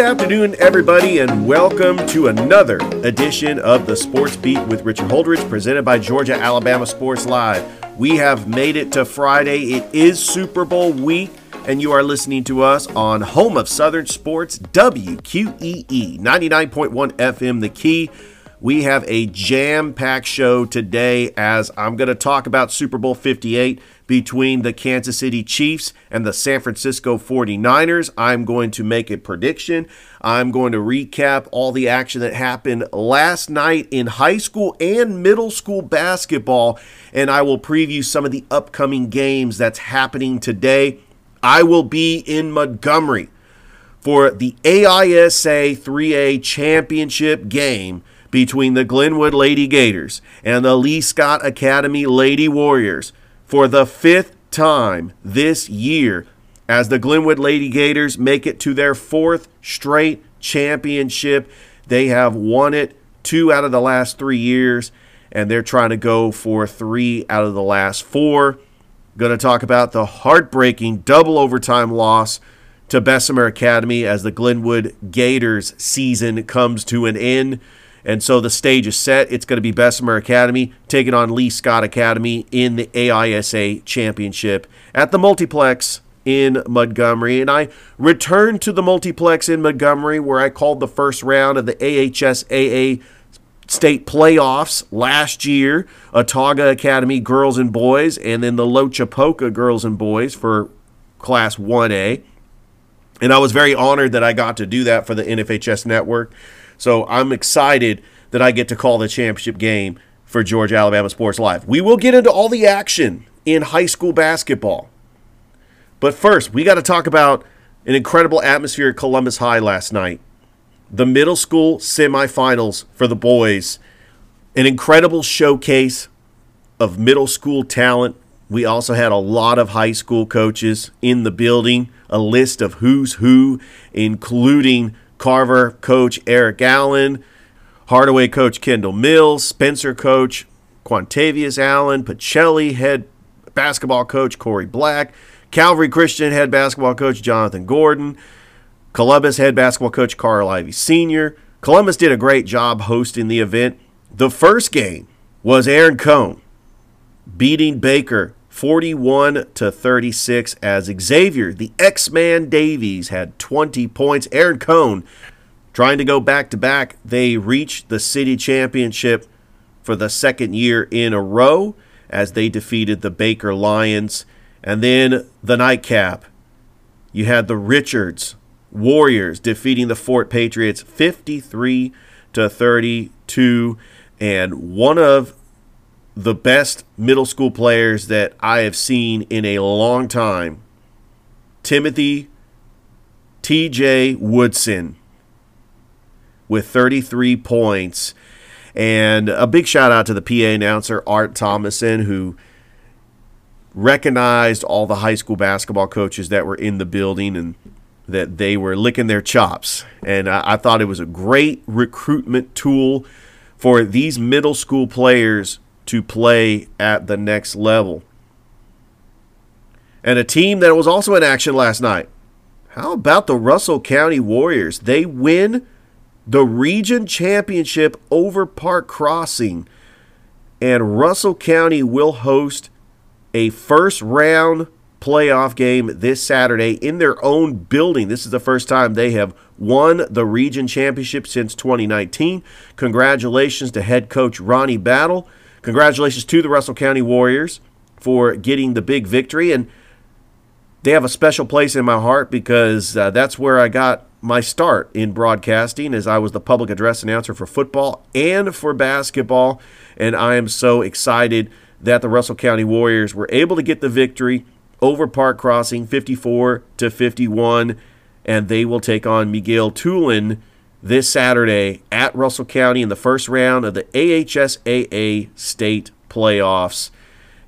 Good afternoon, everybody, and welcome to another edition of the Sports Beat with Richard Holdridge, presented by Georgia Alabama Sports Live. We have made it to Friday. It is Super Bowl week, and you are listening to us on Home of Southern Sports, WQEE 99.1 FM, The Key. We have a jam packed show today as I'm going to talk about Super Bowl 58 between the Kansas City Chiefs and the San Francisco 49ers. I'm going to make a prediction. I'm going to recap all the action that happened last night in high school and middle school basketball, and I will preview some of the upcoming games that's happening today. I will be in Montgomery for the AISA 3A championship game between the Glenwood Lady Gators and the Lee Scott Academy Lady Warriors for the fifth time this year as the Glenwood Lady Gators make it to their fourth straight championship. They have won it two out of the last three years, and they're trying to go for three out of the last four. Going to talk about the heartbreaking double overtime loss to Bessemer Academy as the Glenwood Gators season comes to an end. And so the stage is set. It's going to be Bessemer Academy taking on Lee Scott Academy in the AISA Championship at the multiplex in Montgomery. And I returned to the multiplex in Montgomery where I called the first round of the AHSAA state playoffs last year. Autauga Academy girls and boys, and then the Loachapoka girls and boys for Class 1A. And I was very honored that I got to do that for the NFHS network. So I'm excited that I get to call the championship game for Georgia Alabama Sports Live. We will get into all the action in high school basketball. But first, we got to talk about an incredible atmosphere at Columbus High last night. The middle school semifinals for the boys. An incredible showcase of middle school talent. We also had a lot of high school coaches in the building, a list of who's who, including Carver coach Eric Allen, Hardaway coach Kendall Mills, Spencer coach Quantavius Allen, Pacelli head basketball coach Corey Black, Calvary Christian head basketball coach Jonathan Gordon, Columbus head basketball coach Carl Ivy Sr. Columbus did a great job hosting the event. The first game was Aaron Cohn beating Baker 41 to 36 as Xavier, the X-Man Davies had 20 points. Aaron Cohn trying to go back to back. They reached the city championship for the second year in a row as they defeated the Baker Lions. And then the nightcap. You had the Richards Warriors defeating the Fort Patriots 53 to 32 and one of the best middle school players that I have seen in a long time. Timothy TJ Woodson with 33 points. And a big shout out to the PA announcer, Art Thomason, who recognized all the high school basketball coaches that were in the building and that they were licking their chops. And I, I thought it was a great recruitment tool for these middle school players to play at the next level. And a team that was also in action last night. How about the Russell County Warriors? They win the region championship over Park Crossing. And Russell County will host a first round playoff game this Saturday in their own building. This is the first time they have won the region championship since 2019. Congratulations to head coach Ronnie Battle congratulations to the Russell County Warriors for getting the big victory. And they have a special place in my heart because uh, that's where I got my start in broadcasting as I was the public address announcer for football and for basketball. And I am so excited that the Russell County Warriors were able to get the victory over Park Crossing 54 to 51 and they will take on McGill-Toolen this Saturday at Russell County in the first round of the AHSAA state playoffs.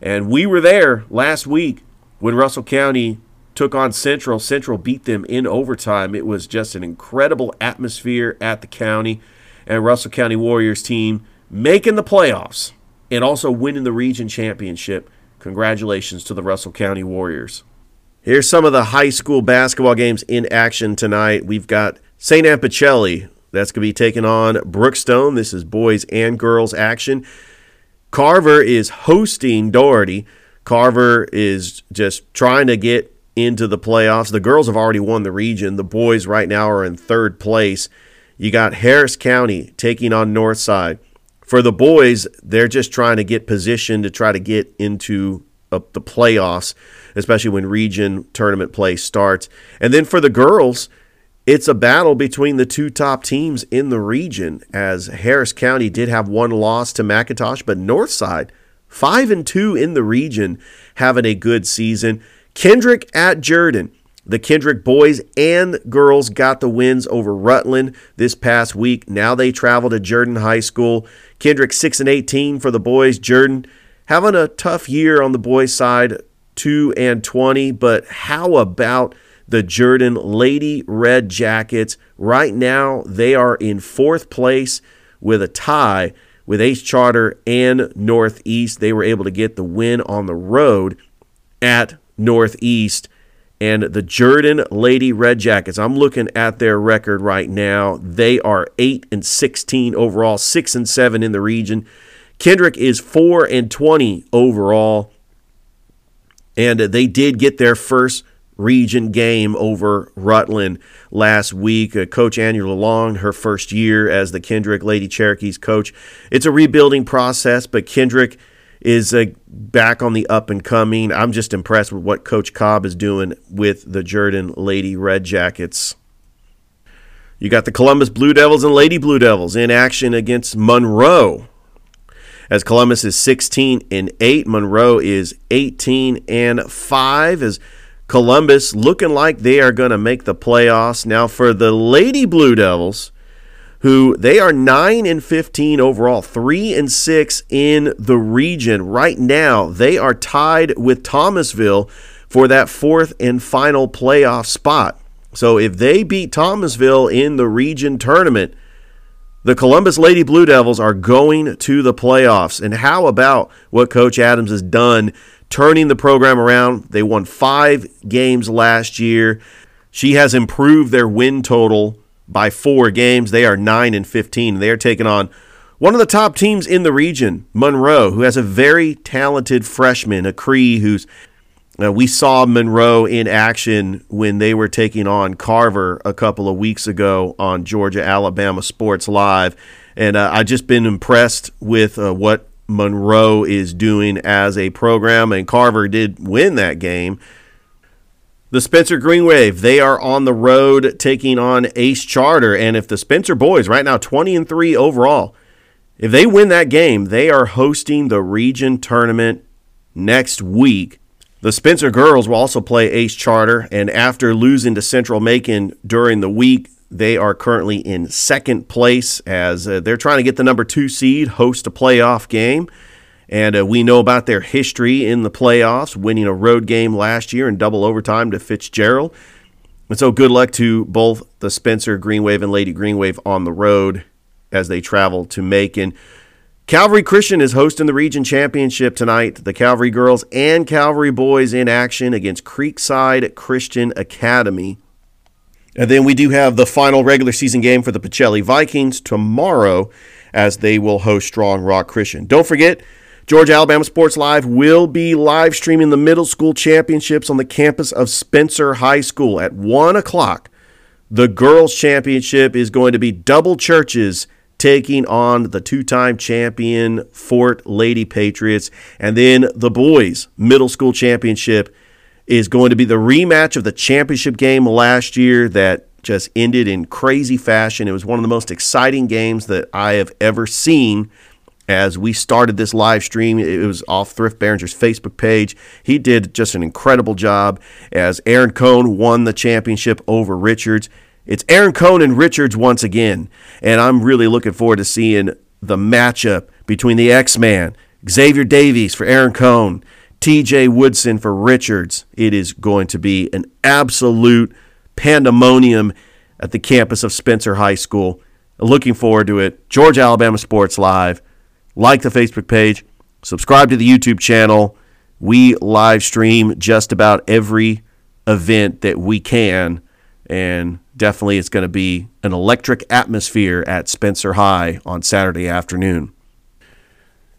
And we were there last week when Russell County took on Central. Central beat them in overtime. It was just an incredible atmosphere at the county. And Russell County Warriors team making the playoffs and also winning the region championship. Congratulations to the Russell County Warriors. Here's some of the high school basketball games in action tonight. We've got St. Anne Pacelli. That's going to be taking on Brookstone. This is boys and girls action. Carver is hosting Dougherty. Carver is just trying to get into the playoffs. The girls have already won the region. The boys right now are in third place. You got Harris County taking on Northside. For the boys, they're just trying to get positioned to try to get into uh, the playoffs, especially when region tournament play starts. And then for the girls, it's a battle between the two top teams in the region as Harris County did have one loss to McIntosh, but Northside, 5 and 2 in the region, having a good season. Kendrick at Jordan. The Kendrick boys and girls got the wins over Rutland this past week. Now they travel to Jordan High School. Kendrick 6 and 18 for the boys. Jordan having a tough year on the boys side, 2 and 20, but how about the Jordan Lady Red Jackets. Right now, they are in fourth place with a tie with Ace Charter and Northeast. They were able to get the win on the road at Northeast. And the Jordan Lady Red Jackets, I'm looking at their record right now. They are 8 and 16 overall, 6 and 7 in the region. Kendrick is 4 and 20 overall. And they did get their first region game over Rutland last week. Uh, coach Angela Long, her first year as the Kendrick Lady Cherokees coach. It's a rebuilding process, but Kendrick is uh, back on the up and coming. I'm just impressed with what Coach Cobb is doing with the Jordan Lady Red Jackets. You got the Columbus Blue Devils and Lady Blue Devils in action against Monroe. As Columbus is 16 and 8, Monroe is 18 and 5. As Columbus looking like they are going to make the playoffs. Now for the Lady Blue Devils, who they are 9 and 15 overall, 3 and 6 in the region. Right now, they are tied with Thomasville for that fourth and final playoff spot. So if they beat Thomasville in the region tournament, the Columbus Lady Blue Devils are going to the playoffs. And how about what Coach Adams has done turning the program around. They won five games last year. She has improved their win total by four games. They are 9 and 15. They are taking on one of the top teams in the region, Monroe, who has a very talented freshman, a Cree, who's uh, we saw Monroe in action when they were taking on Carver a couple of weeks ago on Georgia Alabama Sports Live. And uh, I've just been impressed with uh, what Monroe is doing as a program, and Carver did win that game. The Spencer Green Wave, they are on the road taking on Ace Charter, and if the Spencer boys right now 20 and 3 overall, if they win that game, they are hosting the region tournament next week. The Spencer girls will also play Ace Charter, and after losing to Central Macon during the week, they are currently in second place as uh, they're trying to get the number two seed, host a playoff game. And uh, we know about their history in the playoffs, winning a road game last year in double overtime to Fitzgerald. And so good luck to both the Spencer Green Wave and Lady Green Wave on the road as they travel to Macon. Calvary Christian is hosting the region championship tonight. The Calvary girls and Calvary boys in action against Creekside Christian Academy. And then we do have the final regular season game for the Pacelli Vikings tomorrow as they will host Strong Rock Christian. Don't forget, Georgia Alabama Sports Live will be live streaming the middle school championships on the campus of Spencer High School at 1 o'clock. The girls' championship is going to be double churches taking on the two time champion Fort Lady Patriots. And then the boys' middle school championship is going to be the rematch of the championship game last year that just ended in crazy fashion. It was one of the most exciting games that I have ever seen as we started this live stream. It was off Thrift Behringer's Facebook page. He did just an incredible job as Aaron Cohn won the championship over Richards. It's Aaron Cohn and Richards once again, and I'm really looking forward to seeing the matchup between the X Man, Xavier Davies for Aaron Cohn, TJ Woodson for Richards. It is going to be an absolute pandemonium at the campus of Spencer High School. Looking forward to it. Georgia Alabama Sports Live. Like the Facebook page, subscribe to the YouTube channel. We live stream just about every event that we can, and definitely it's going to be an electric atmosphere at Spencer High on Saturday afternoon.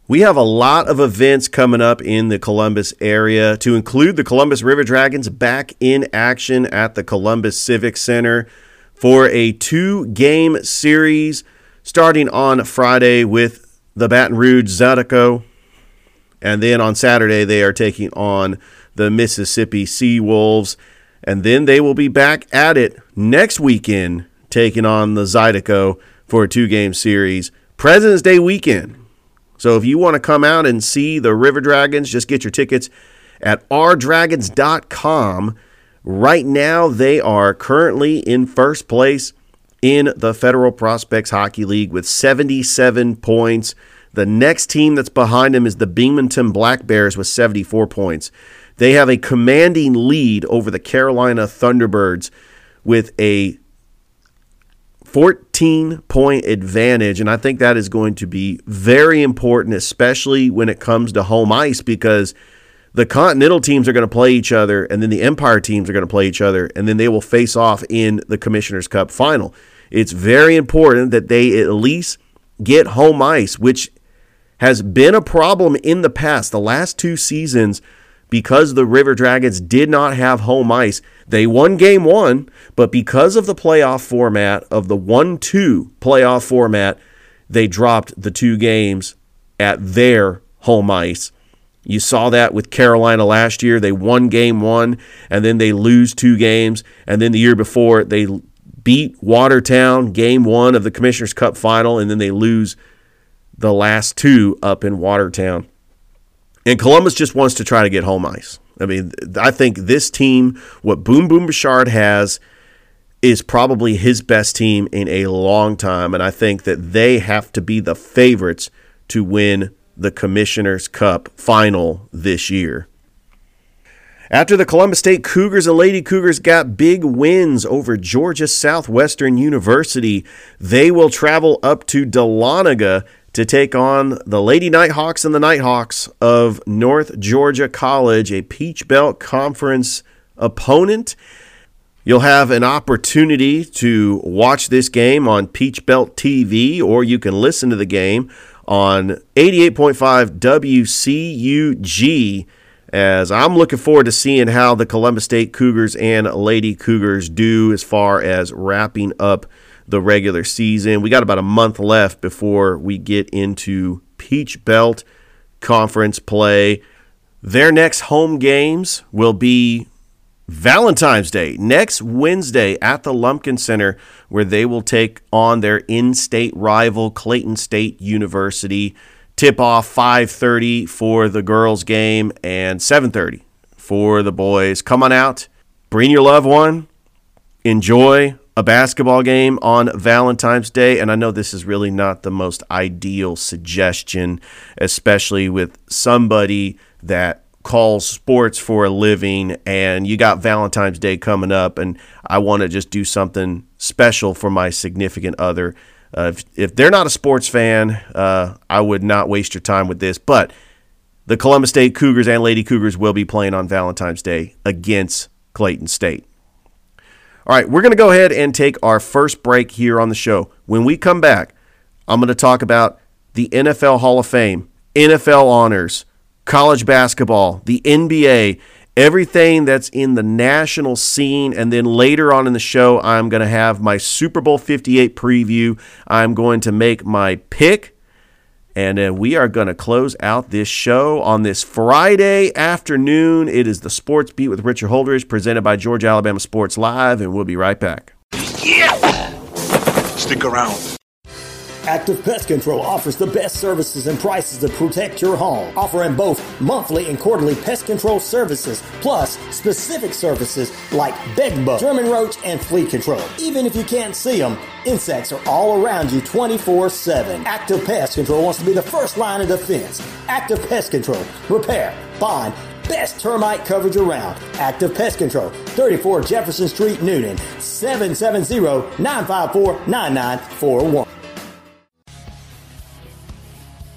We have a lot of events coming up in the Columbus area to include the Columbus River Dragons back in action at the Columbus Civic Center for a two game series starting on Friday with the Baton Rouge Zydeco. And then on Saturday, they are taking on the Mississippi Sea Wolves. And then they will be back at it next weekend, taking on the Zydeco for a two game series. President's Day weekend. So if you want to come out and see the River Dragons, just get your tickets at rdragons.com. Right now, they are currently in first place in the Federal Prospects Hockey League with 77 points. The next team that's behind them is the Binghamton Black Bears with 74 points. They have a commanding lead over the Carolina Thunderbirds with a 14 point advantage. And I think that is going to be very important, especially when it comes to home ice, because the Continental teams are going to play each other, and then the Empire teams are going to play each other, and then they will face off in the Commissioner's Cup final it's very important that they at least get home ice, which has been a problem in the past. The last two seasons, because the River Dragons did not have home ice, they won game one, but because of the playoff format, of the 1 2 playoff format, they dropped the two games at their home ice. You saw that with Carolina last year. They won game one, and then they lose two games. And then the year before, they beat Watertown game one of the Commissioner's Cup final, and then they lose the last two up in Watertown. And Columbus just wants to try to get home ice. I mean, I think this team, what Boom Boom Bouchard has, is probably his best team in a long time. And I think that they have to be the favorites to win the Commissioner's Cup final this year. After the Columbus State Cougars and Lady Cougars got big wins over Georgia Southwestern University, they will travel up to Dahlonega to take on the Lady Nighthawks and the Nighthawks of North Georgia College, a Peach Belt Conference opponent. You'll have an opportunity to watch this game on Peach Belt TV, or you can listen to the game on 88.5 WCUG as I'm looking forward to seeing how the Columbus State Cougars and Lady Cougars do as far as wrapping up the regular season. We got about a month left before we get into Peach Belt Conference play. Their next home games will be Valentine's Day, next Wednesday at the Lumpkin Center, where they will take on their in state rival, Clayton State University tip off 5:30 for the girls game and 7:30 for the boys. Come on out, bring your loved one, enjoy a basketball game on Valentine's Day. And I know this is really not the most ideal suggestion, especially with somebody that calls sports for a living and you got Valentine's Day coming up and I want to just do something special for my significant other. Uh, if, if they're not a sports fan, uh, I would not waste your time with this. But the Columbus State Cougars and Lady Cougars will be playing on Valentine's Day against Clayton State. All right, we're going to go ahead and take our first break here on the show. When we come back, I'm going to talk about the NFL Hall of Fame, NFL honors, college basketball, the NBA, everything that's in the national scene. And then later on in the show, I'm going to have my Super Bowl 58 preview. I'm going to make my pick. And uh, we are going to close out this show on this Friday afternoon. It is the Sports Beat with Richard Holdridge, presented by Georgia Alabama Sports Live, and we'll be right back. Yeah! Stick around. Active Pest Control offers the best services and prices to protect your home, offering both monthly and quarterly pest control services, plus specific services like bedbug, German roach, and flea control. Even if you can't see them, insects are all around you 24 7. Active Pest Control wants to be the first line of defense. Active Pest Control, repair, bond, best termite coverage around. Active Pest Control, 34 Jefferson Street, Newnan, 770 954 9941.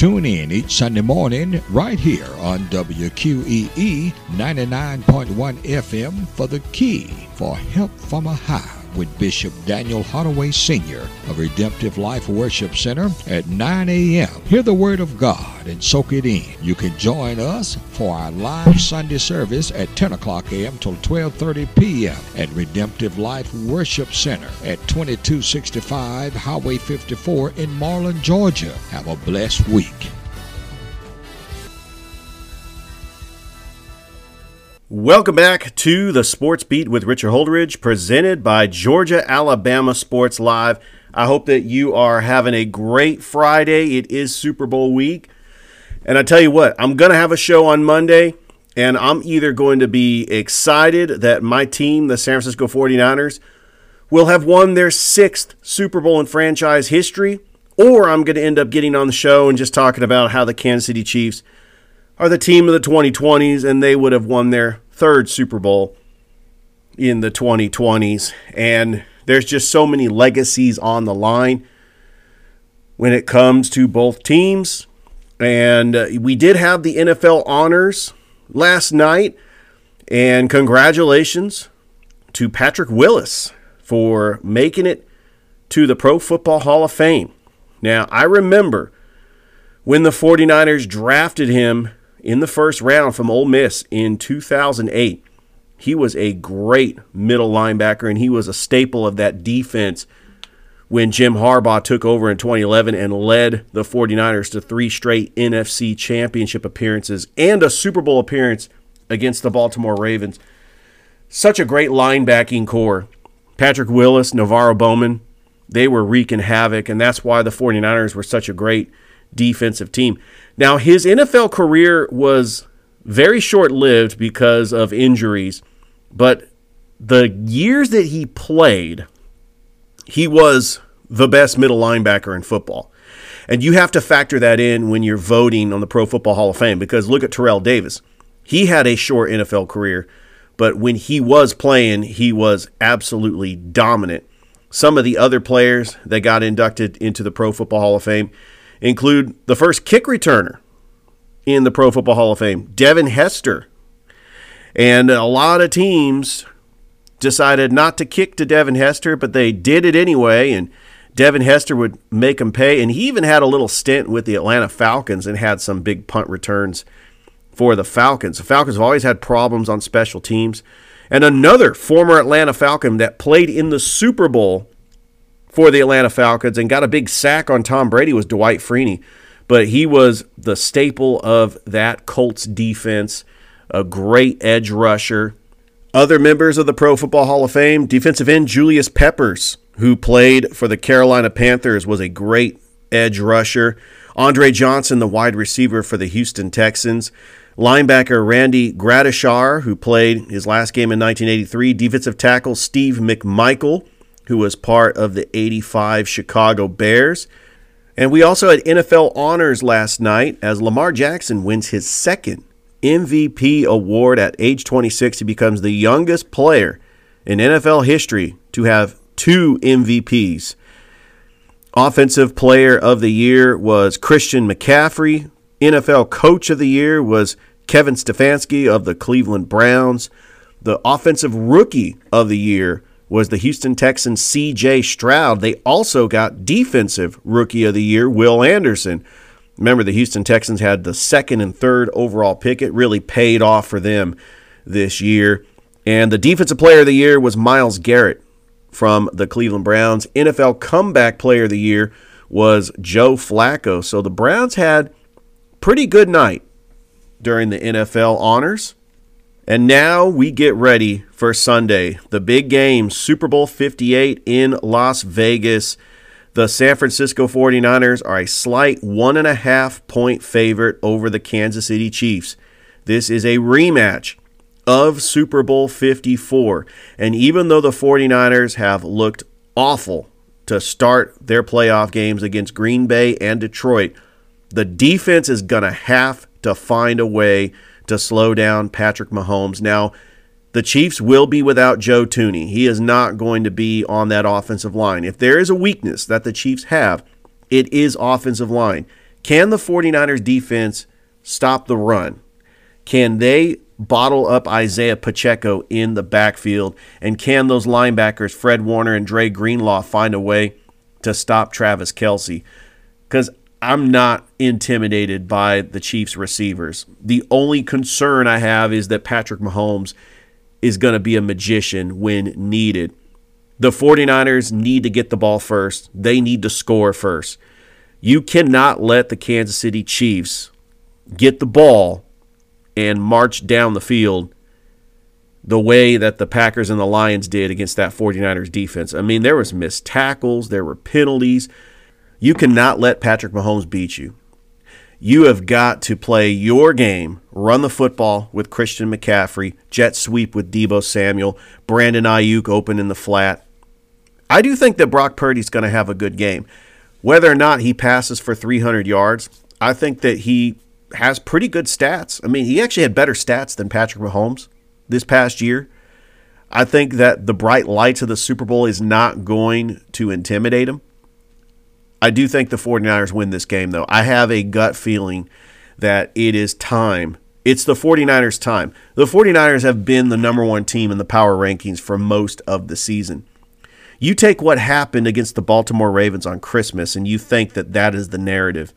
Tune in each Sunday morning right here on WQEE 99.1 FM for the key for help from a high with Bishop Daniel Holloway Sr. of Redemptive Life Worship Center at 9 a.m. Hear the Word of God and soak it in. You can join us for our live Sunday service at 10 o'clock a.m. till 12.30 p.m. at Redemptive Life Worship Center at 2265 Highway 54 in Marlin, Georgia. Have a blessed week. Welcome back to the Sports Beat with Richard Holdridge, presented by Georgia Alabama Sports Live. I hope that you are having a great Friday. It is Super Bowl week. And I tell you what, I'm going to have a show on Monday, and I'm either going to be excited that my team, the San Francisco 49ers, will have won their sixth Super Bowl in franchise history, or I'm going to end up getting on the show and just talking about how the Kansas City Chiefs are the team of the 2020s, and they would have won their third Super Bowl in the 2020s. And there's just so many legacies on the line when it comes to both teams. And uh, we did have the NFL honors last night. And congratulations to Patrick Willis for making it to the Pro Football Hall of Fame. Now, I remember when the 49ers drafted him in the first round from Ole Miss in 2008. He was a great middle linebacker, and he was a staple of that defense when Jim Harbaugh took over in 2011 and led the 49ers to three straight NFC championship appearances and a Super Bowl appearance against the Baltimore Ravens. Such a great linebacking core. Patrick Willis, NaVorro Bowman, they were wreaking havoc, and that's why the 49ers were such a great defensive team. Now, his NFL career was very short lived because of injuries, but the years that he played, he was the best middle linebacker in football. And you have to factor that in when you're voting on the Pro Football Hall of Fame because look at Terrell Davis. He had a short NFL career, but when he was playing, he was absolutely dominant. Some of the other players that got inducted into the Pro Football Hall of Fame, include the first kick returner in the Pro Football Hall of Fame, Devin Hester. And a lot of teams decided not to kick to Devin Hester, but they did it anyway. And Devin Hester would make them pay. And he even had a little stint with the Atlanta Falcons and had some big punt returns for the Falcons. The Falcons have always had problems on special teams. And another former Atlanta Falcon that played in the Super Bowl for the Atlanta Falcons and got a big sack on Tom Brady was Dwight Freeney. but he was the staple of that Colts defense, a great edge rusher. Other members of the Pro Football Hall of Fame, defensive end Julius Peppers, who played for the Carolina Panthers, was a great edge rusher. Andre Johnson, the wide receiver for the Houston Texans. Linebacker Randy Gradishar, who played his last game in 1983. Defensive tackle Steve McMichael, who was part of the 85 Chicago Bears. And we also had NFL honors last night as Lamar Jackson wins his second MVP award at age 26. He becomes the youngest player in NFL history to have two MVPs. Offensive Player of the Year was Christian McCaffrey. NFL Coach of the Year was Kevin Stefanski of the Cleveland Browns. The Offensive Rookie of the Year was the Houston Texans CJ Stroud. They also got Defensive Rookie of the Year, Will Anderson. Remember, the Houston Texans had the second and third overall pick. It really paid off for them this year. And the Defensive Player of the Year was Myles Garrett from the Cleveland Browns. NFL Comeback Player of the Year was Joe Flacco. So the Browns had pretty good night during the NFL honors. And now we get ready for Sunday, the big game, Super Bowl 58 in Las Vegas. The San Francisco 49ers are a slight one and a half point favorite over the Kansas City Chiefs. This is a rematch of Super Bowl 54. And even though the 49ers have looked awful to start their playoff games against Green Bay and Detroit, the defense is going to have to find a way to slow down Patrick Mahomes. Now, the Chiefs will be without Joe Thuney. He is not going to be on that offensive line. If there is a weakness that the Chiefs have, it is offensive line. Can the 49ers defense stop the run? Can they bottle up Isaiah Pacheco in the backfield? And can those linebackers, Fred Warner and Dre Greenlaw, find a way to stop Travis Kelce? Because I'm not intimidated by the Chiefs receivers. The only concern I have is that Patrick Mahomes is going to be a magician when needed. The 49ers need to get the ball first. They need to score first. You cannot let the Kansas City Chiefs get the ball and march down the field the way that the Packers and the Lions did against that 49ers defense. I mean, there was missed tackles, there were penalties. You cannot let Patrick Mahomes beat you. You have got to play your game, run the football with Christian McCaffrey, jet sweep with Deebo Samuel, Brandon Aiyuk open in the flat. I do think that Brock Purdy's going to have a good game. Whether or not he passes for 300 yards, I think that he has pretty good stats. I mean, he actually had better stats than Patrick Mahomes this past year. I think that the bright lights of the Super Bowl is not going to intimidate him. I do think the 49ers win this game, though. I have a gut feeling that it is time. It's the 49ers' time. The 49ers have been the number one team in the power rankings for most of the season. You take what happened against the Baltimore Ravens on Christmas and you think that that is the narrative.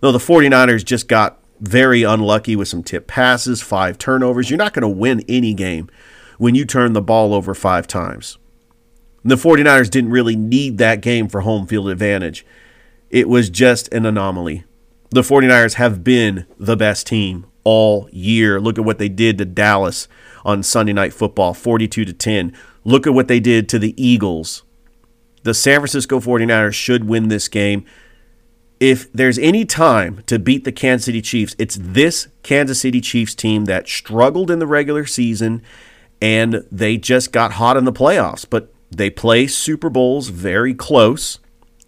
No, the 49ers just got very unlucky with some tip passes, five turnovers. You're not going to win any game when you turn the ball over five times. The 49ers didn't really need that game for home field advantage. It was just an anomaly. The 49ers have been the best team all year. Look at what they did to Dallas on Sunday Night Football, 42 to 10. Look at what they did to the Eagles. The San Francisco 49ers should win this game. If there's any time to beat the Kansas City Chiefs, it's this Kansas City Chiefs team that struggled in the regular season and they just got hot in the playoffs. But they play Super Bowls very close.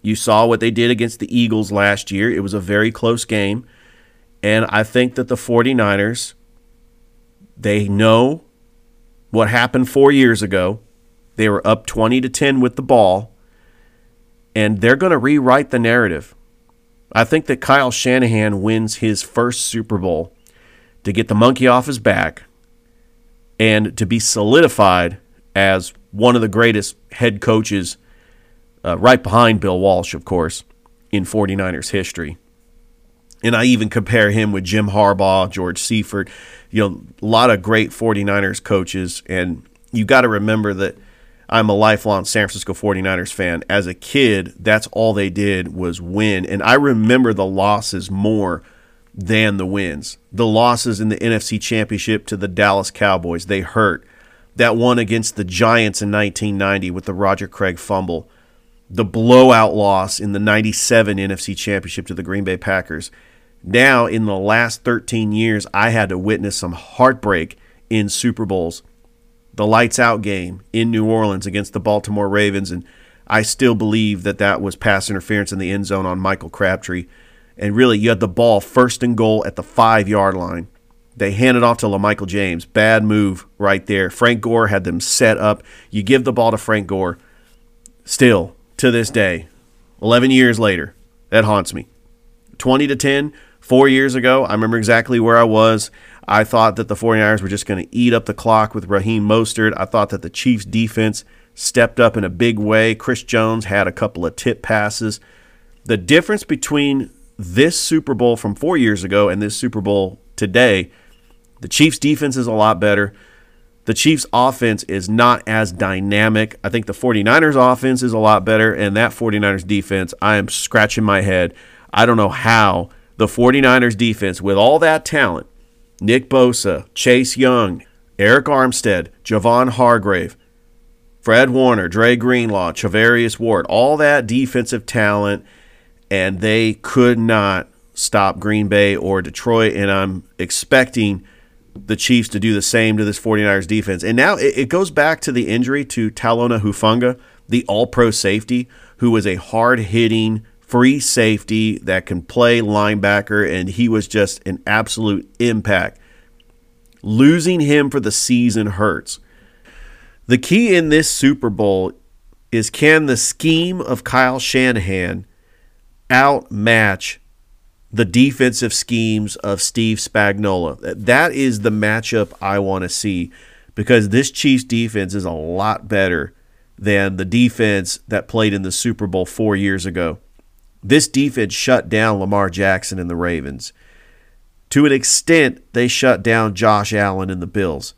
You saw what they did against the Eagles last year. It was a very close game. And I think that the 49ers, they know what happened four years ago. They were up 20 to 10 with the ball, and they're going to rewrite the narrative. I think that Kyle Shanahan wins his first Super Bowl to get the monkey off his back and to be solidified as one of the greatest head coaches, uh, right behind Bill Walsh, of course, in 49ers history. And I even compare him with Jim Harbaugh, George Seifert, you know, a lot of great 49ers coaches. And you got to remember that I'm a lifelong San Francisco 49ers fan. As a kid, that's all they did was win. And I remember the losses more than the wins. The losses in the NFC Championship to the Dallas Cowboys, they hurt. That one against the Giants in 1990 with the Roger Craig fumble. The blowout loss in the 97 NFC Championship to the Green Bay Packers. Now, in the last 13 years, I had to witness some heartbreak in Super Bowls the lights out game in New Orleans against the Baltimore Ravens. And I still believe that that was pass interference in the end zone on Michael Crabtree. And really, you had the ball first and goal at the five yard line. They handed off to LaMichael James. Bad move right there. Frank Gore had them set up. You give the ball to Frank Gore. Still, to this day, 11 years later, that haunts me. 20 to 10, four years ago, I remember exactly where I was. I thought that the 49ers were just going to eat up the clock with Raheem Mostert. I thought that the Chiefs defense stepped up in a big way. Chris Jones had a couple of tip passes. The difference between this Super Bowl from four years ago and this Super Bowl today, the Chiefs defense is a lot better. The Chiefs offense is not as dynamic. I think the 49ers offense is a lot better, and that 49ers defense, I am scratching my head. I don't know how the 49ers defense, with all that talent, Nick Bosa, Chase Young, Arik Armstead, Javon Hargrave, Fred Warner, Dre Greenlaw, Charvarius Ward, all that defensive talent, and they could not stop Green Bay or Detroit. And I'm expecting the Chiefs to do the same to this 49ers defense. And now it, goes back to the injury to Talanoa Hufanga, the all pro safety, who was a hard hitting, free safety that can play linebacker, and he was just an absolute impact. Losing him for the season hurts. The key in this Super Bowl is can the scheme of Kyle Shanahan outmatch the defensive schemes of Steve Spagnuolo? That is the matchup I want to see because this Chiefs defense is a lot better than the defense that played in the Super Bowl four years ago. This defense shut down Lamar Jackson and the Ravens. To an extent, they shut down Josh Allen and the Bills.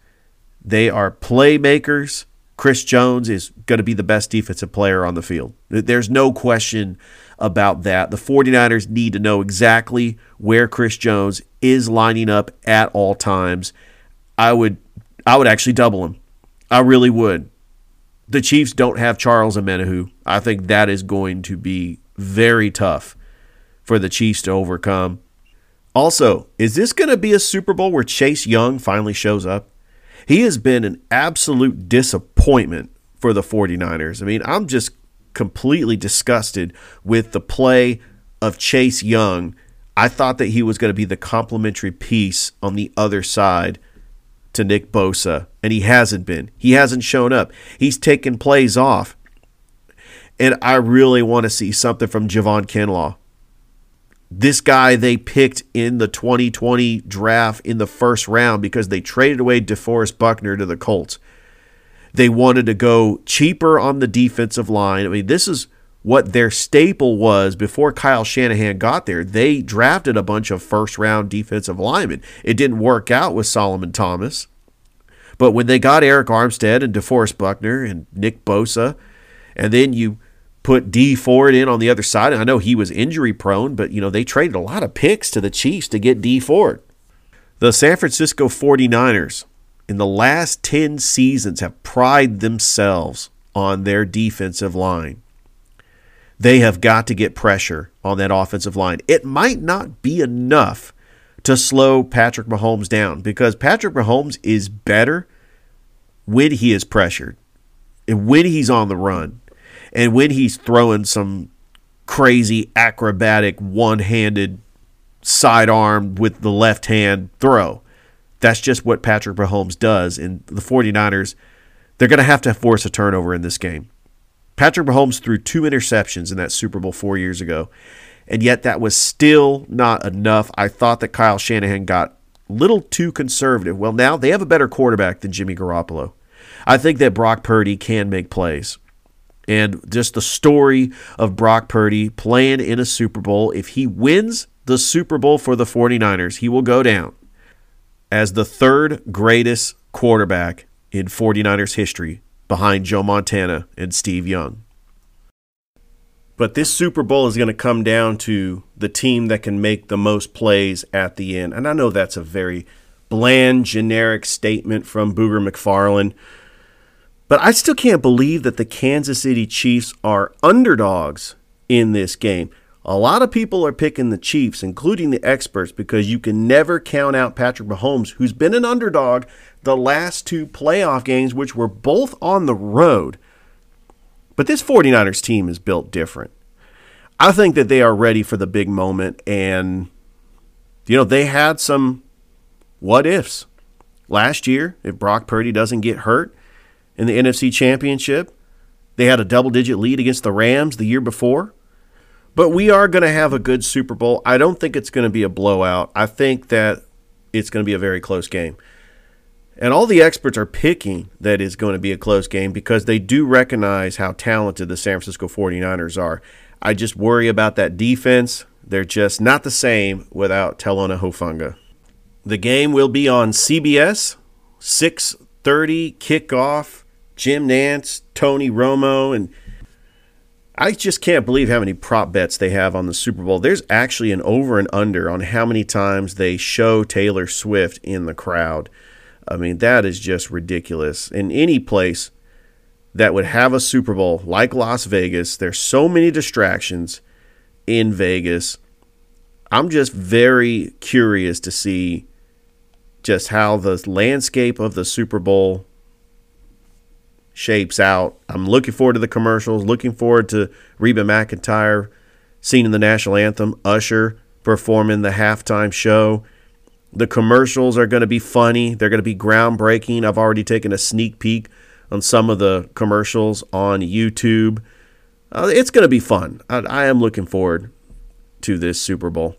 They are playmakers. Chris Jones is going to be the best defensive player on the field. There's no question about that. The 49ers need to know exactly where Chris Jones is lining up at all times. I would I would actually double him. I really would. The Chiefs don't have Charles Omenihu. I think that is going to be very tough for the Chiefs to overcome. Also, is this going to be a Super Bowl where Chase Young finally shows up? He has been an absolute disappointment for the 49ers. I mean, I'm just completely disgusted with the play of Chase Young. I thought that he was going to be the complementary piece on the other side to Nick Bosa, and he hasn't been. He hasn't shown up. He's taken plays off. And I really want to see something from Javon Kinlaw. This guy they picked in the 2020 draft in the first round because they traded away DeForest Buckner to the Colts. They wanted to go cheaper on the defensive line. I mean, this is what their staple was before Kyle Shanahan got there. They drafted a bunch of first round defensive linemen. It didn't work out with Solomon Thomas. But when they got Arik Armstead and DeForest Buckner and Nick Bosa, and then you put Dee Ford in on the other side. and I know he was injury prone, but you know, they traded a lot of picks to the Chiefs to get Dee Ford. The San Francisco 49ers in the last 10 seasons have prided themselves on their defensive line. They have got to get pressure on that offensive line. It might not be enough to slow Patrick Mahomes down because Patrick Mahomes is better when he is pressured and when he's on the run. And when he's throwing some crazy acrobatic one handed sidearm with the left hand throw, that's just what Patrick Mahomes does. And the 49ers, they're going to have to force a turnover in this game. Patrick Mahomes threw two interceptions in that Super Bowl four years ago, and yet that was still not enough. I thought that Kyle Shanahan got a little too conservative. Well, now they have a better quarterback than Jimmy Garoppolo. I think that Brock Purdy can make plays and just the story of Brock Purdy playing in a Super Bowl. If he wins the Super Bowl for the 49ers, he will go down as the third greatest quarterback in 49ers history behind Joe Montana and Steve Young. But this Super Bowl is going to come down to the team that can make the most plays at the end. And I know that's a very bland, generic statement from Booger McFarland. But I still can't believe that the Kansas City Chiefs are underdogs in this game. A lot of people are picking the Chiefs, including the experts, because you can never count out Patrick Mahomes, who's been an underdog the last two playoff games, which were both on the road. But this 49ers team is built different. I think that they are ready for the big moment. And, you know, they had some what ifs last year if Brock Purdy doesn't get hurt in the NFC Championship. They had a double digit lead against the Rams the year before. But we are going to have a good Super Bowl. I don't think it's going to be a blowout. I think that it's going to be a very close game. And all the experts are picking that it's going to be a close game because they do recognize how talented the San Francisco 49ers are. I just worry about that defense. They're just not the same without Talanoa Hufanga. The game will be on CBS, 6:30 kickoff. Jim Nantz, Tony Romo, and I just can't believe how many prop bets they have on the Super Bowl. There's actually an over and under on how many times they show Taylor Swift in the crowd. I mean, that is just ridiculous. In any place that would have a Super Bowl like Las Vegas, there's so many distractions in Vegas. I'm just very curious to see just how the landscape of the Super Bowl shapes out. I'm looking forward to the commercials, looking forward to Reba McEntire singing the national anthem, Usher performing the halftime show. The commercials are going to be funny. They're going to be groundbreaking. I've already taken a sneak peek on some of the commercials on YouTube. Uh, it's going to be fun. I, I am looking forward to this Super Bowl.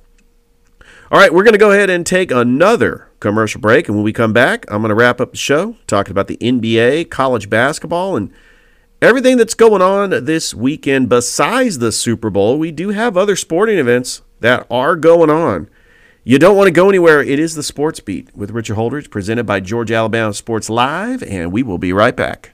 All right, we're going to go ahead and take another commercial break. And when we come back, I'm going to wrap up the show talking about the NBA, college basketball, and everything that's going on this weekend besides the Super Bowl. We do have other sporting events that are going on. You don't want to go anywhere. It is the Sports Beat with Richard Holdridge, presented by Georgia Alabama Sports Live, and we will be right back.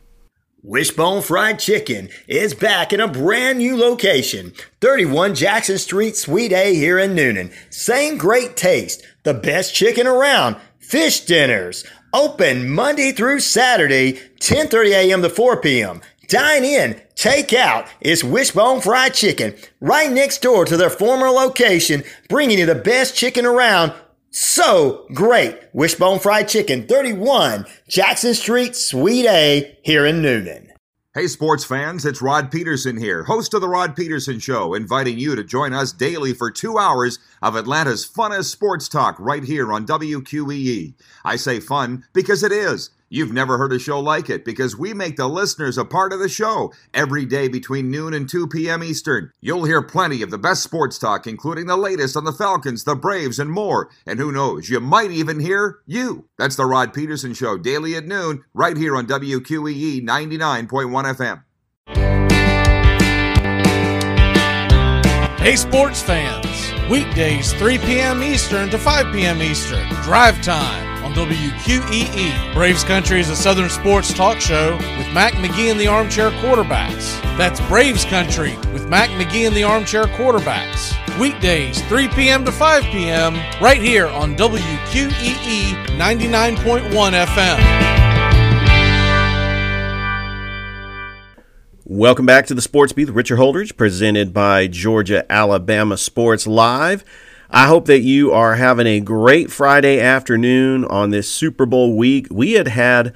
Wishbone Fried Chicken is back in a brand new location, 31 Jackson Street, Suite A here in Newnan. Same great taste, the best chicken around, fish dinners, open Monday through Saturday, 10:30 a.m. to 4 p.m. Dine in, take out. It's Wishbone Fried Chicken, right next door to their former location, bringing you the best chicken around so great. Wishbone Fried Chicken, 31 Jackson Street, Suite A, here in Newnan. Hey, sports fans, it's Rod Peterson here, host of The Rod Peterson Show, inviting you to join us daily for two hours of Atlanta's funnest sports talk right here on WQEE. I say fun because it is. You've never heard a show like it because we make the listeners a part of the show every day between noon and 2 p.m. Eastern. You'll hear plenty of the best sports talk, including the latest on the Falcons, the Braves, and more. And who knows, you might even hear you. That's the Rod Peterson Show, daily at noon, right here on WQEE 99.1 FM. Hey, sports fans. Weekdays, 3 p.m. Eastern to 5 p.m. Eastern. Drive time on WQEE. Braves Country is a Southern sports talk show with Mac McGee and the Armchair Quarterbacks. That's Braves Country with Mac McGee and the Armchair Quarterbacks. Weekdays, 3 p.m. to 5 p.m. right here on WQEE 99.1 FM. Welcome back to the Sports Beat with Richard Holdridge, presented by Georgia Alabama Sports Live. I hope that you are having a great Friday afternoon on this Super Bowl week. We had had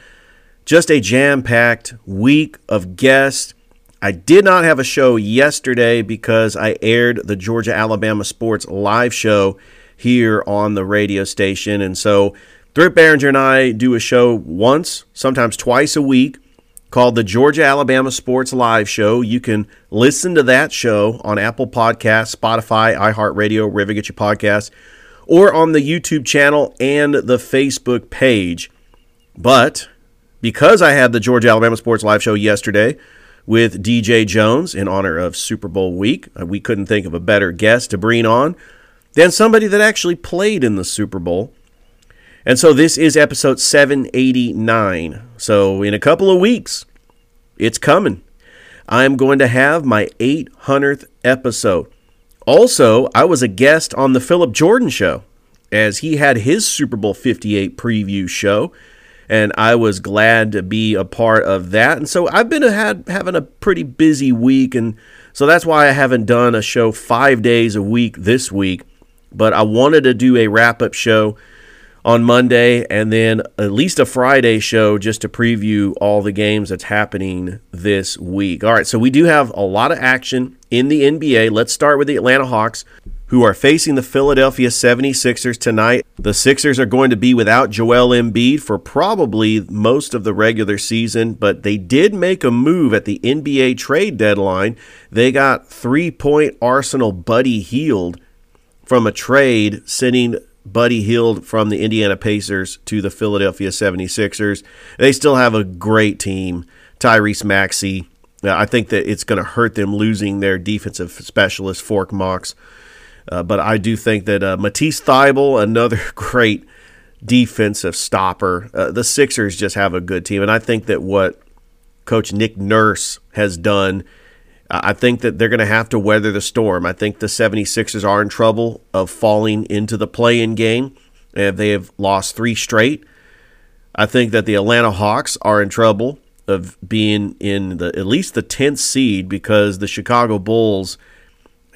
just a jam packed week of guests. I did not have a show yesterday because I aired the Georgia Alabama Sports live show here on the radio station. And so Thrift Barringer and I do a show once, sometimes twice a week called the Georgia Alabama Sports Live Show. You can listen to that show on Apple Podcasts, Spotify, iHeartRadio, wherever you get your podcasts, or on the YouTube channel and the Facebook page. But because I had the Georgia Alabama Sports Live Show yesterday with DJ Jones in honor of Super Bowl week, uh, we couldn't think of a better guest to bring on than somebody that actually played in the Super Bowl. And so this is episode 789. So in a couple of weeks, It's coming. I'm going to have my 800th episode. Also, I was a guest on the Philip Jordan show as he had his Super Bowl 58 preview show and I was glad to be a part of that. And so I've been had having a pretty busy week and so that's why I haven't done a show 5 days a week this week, but I wanted to do a wrap-up show on Monday and then at least a Friday show just to preview all the games that's happening this week. All right, so we do have a lot of action in the NBA. Let's start with the Atlanta Hawks who are facing the Philadelphia 76ers tonight. The Sixers are going to be without Joel Embiid for probably most of the regular season, but they did make a move at the NBA trade deadline. They got three-point Arsenal Buddy Hield from a trade sending Buddy Hield from the Indiana Pacers to the Philadelphia 76ers. They still have a great team. Tyrese Maxey. I think that it's going to hurt them losing their defensive specialist, Fork Mox. Uh, but I do think that uh, Matisse Thybulle, another great defensive stopper. Uh, the Sixers just have a good team. And I think that what Coach Nick Nurse has done – I think that they're going to have to weather the storm. I think the 76ers are in trouble of falling into the play in game. And they have lost three straight. I think that the Atlanta Hawks are in trouble of being in the at least the 10th seed because the Chicago Bulls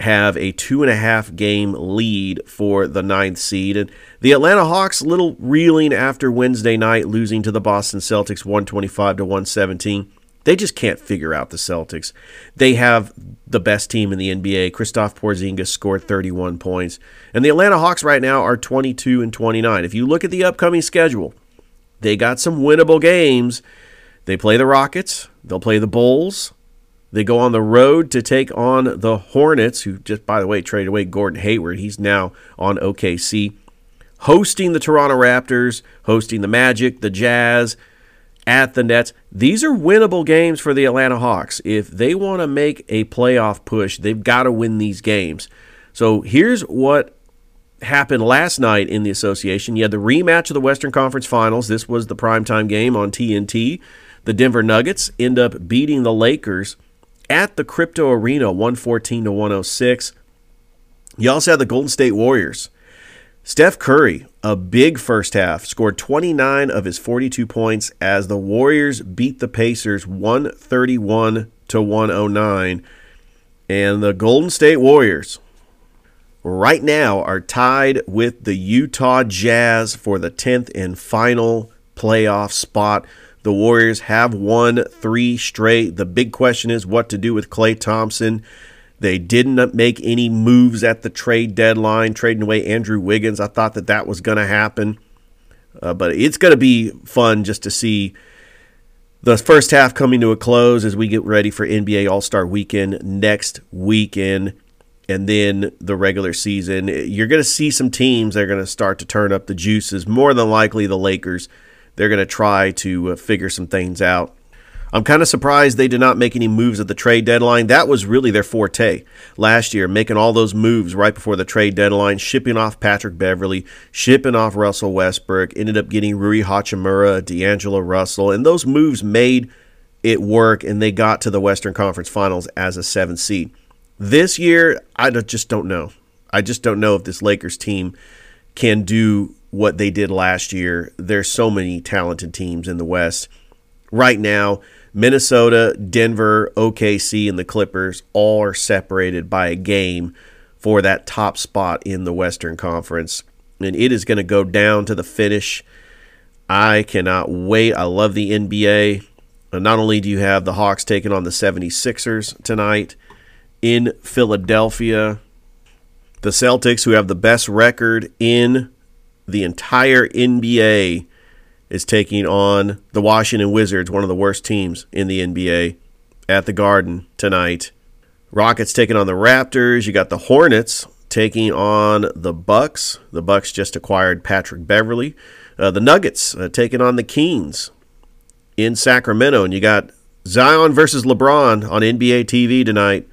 have a two and a half game lead for the ninth seed. And the Atlanta Hawks, little reeling after Wednesday night, losing to the Boston Celtics 125 to 117. They just can't figure out the Celtics. They have the best team in the NBA. Kristaps Porzingis scored 31 points, and the Atlanta Hawks right now are 22 and 29. If you look at the upcoming schedule, they got some winnable games. They play the Rockets, they'll play the Bulls. They go on the road to take on the Hornets, who just by the way traded away Gordon Hayward. He's now on OKC. Hosting the Toronto Raptors, hosting the Magic, the Jazz, at the Nets. These are winnable games for the Atlanta Hawks. If they want to make a playoff push, they've got to win these games. So here's what happened last night in the association. You had the rematch of the Western Conference Finals. This was the primetime game on TNT. The Denver Nuggets end up beating the Lakers at the Crypto Arena 114 to 106. You also had the Golden State Warriors Steph Curry, a big first half, scored 29 of his 42 points as the Warriors beat the Pacers 131 to 109. And the Golden State Warriors right now are tied with the Utah Jazz for the 10th and final playoff spot. The Warriors have won three straight. The big question is what to do with Klay Thompson. They didn't make any moves at the trade deadline, trading away Andrew Wiggins. I thought that that was going to happen. Uh, but it's going to be fun just to see the first half coming to a close as we get ready for NBA All Star weekend next weekend and then the regular season. You're going to see some teams that are going to start to turn up the juices. More than likely, the Lakers. They're going to try to uh, figure some things out. I'm kind of surprised they did not make any moves at the trade deadline. That was really their forte last year, making all those moves right before the trade deadline, shipping off Patrick Beverley, shipping off Russell Westbrook, ended up getting Rui Hachimura, D'Angelo Russell, and those moves made it work, and they got to the Western Conference Finals as a seventh seed. This year, I just don't know. I just don't know if this Lakers team can do what they did last year. There's so many talented teams in the West right now. Minnesota, Denver, OKC, and the Clippers all are separated by a game for that top spot in the Western Conference. And it is going to go down to the finish. I cannot wait. I love the NBA. Uh, not only do you have the Hawks taking on the 76ers tonight in Philadelphia, the Celtics, who have the best record in the entire NBA, is taking on the Washington Wizards, one of the worst teams in the NBA, at the Garden tonight. Rockets taking on the Raptors. You got the Hornets taking on the Bucks. The Bucks just acquired Patrick Beverley. Uh, the Nuggets uh, taking on the Kings in Sacramento, and you got Zion versus LeBron on NBA TV tonight.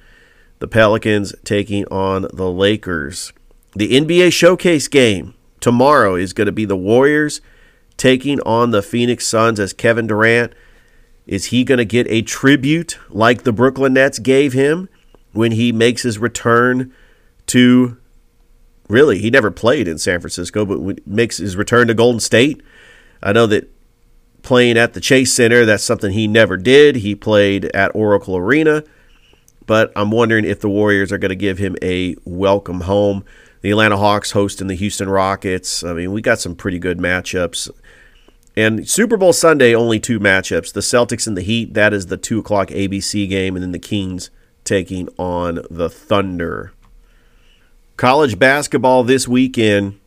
The Pelicans taking on the Lakers. The NBA Showcase game tomorrow is going to be the Warriors taking on the Phoenix Suns as Kevin Durant Is he going to get a tribute like the Brooklyn Nets gave him when he makes his return to really, he never played in San Francisco, but makes his return to Golden State? I know that playing at the Chase Center, that's something he never did. He played at Oracle Arena, but I'm wondering if the Warriors are going to give him a welcome home. The Atlanta Hawks hosting the Houston Rockets. I mean, we got some pretty good matchups. And Super Bowl Sunday, only two matchups. The Celtics and the Heat, that is the 2 o'clock ABC game, and then the Kings taking on the Thunder. College basketball this weekend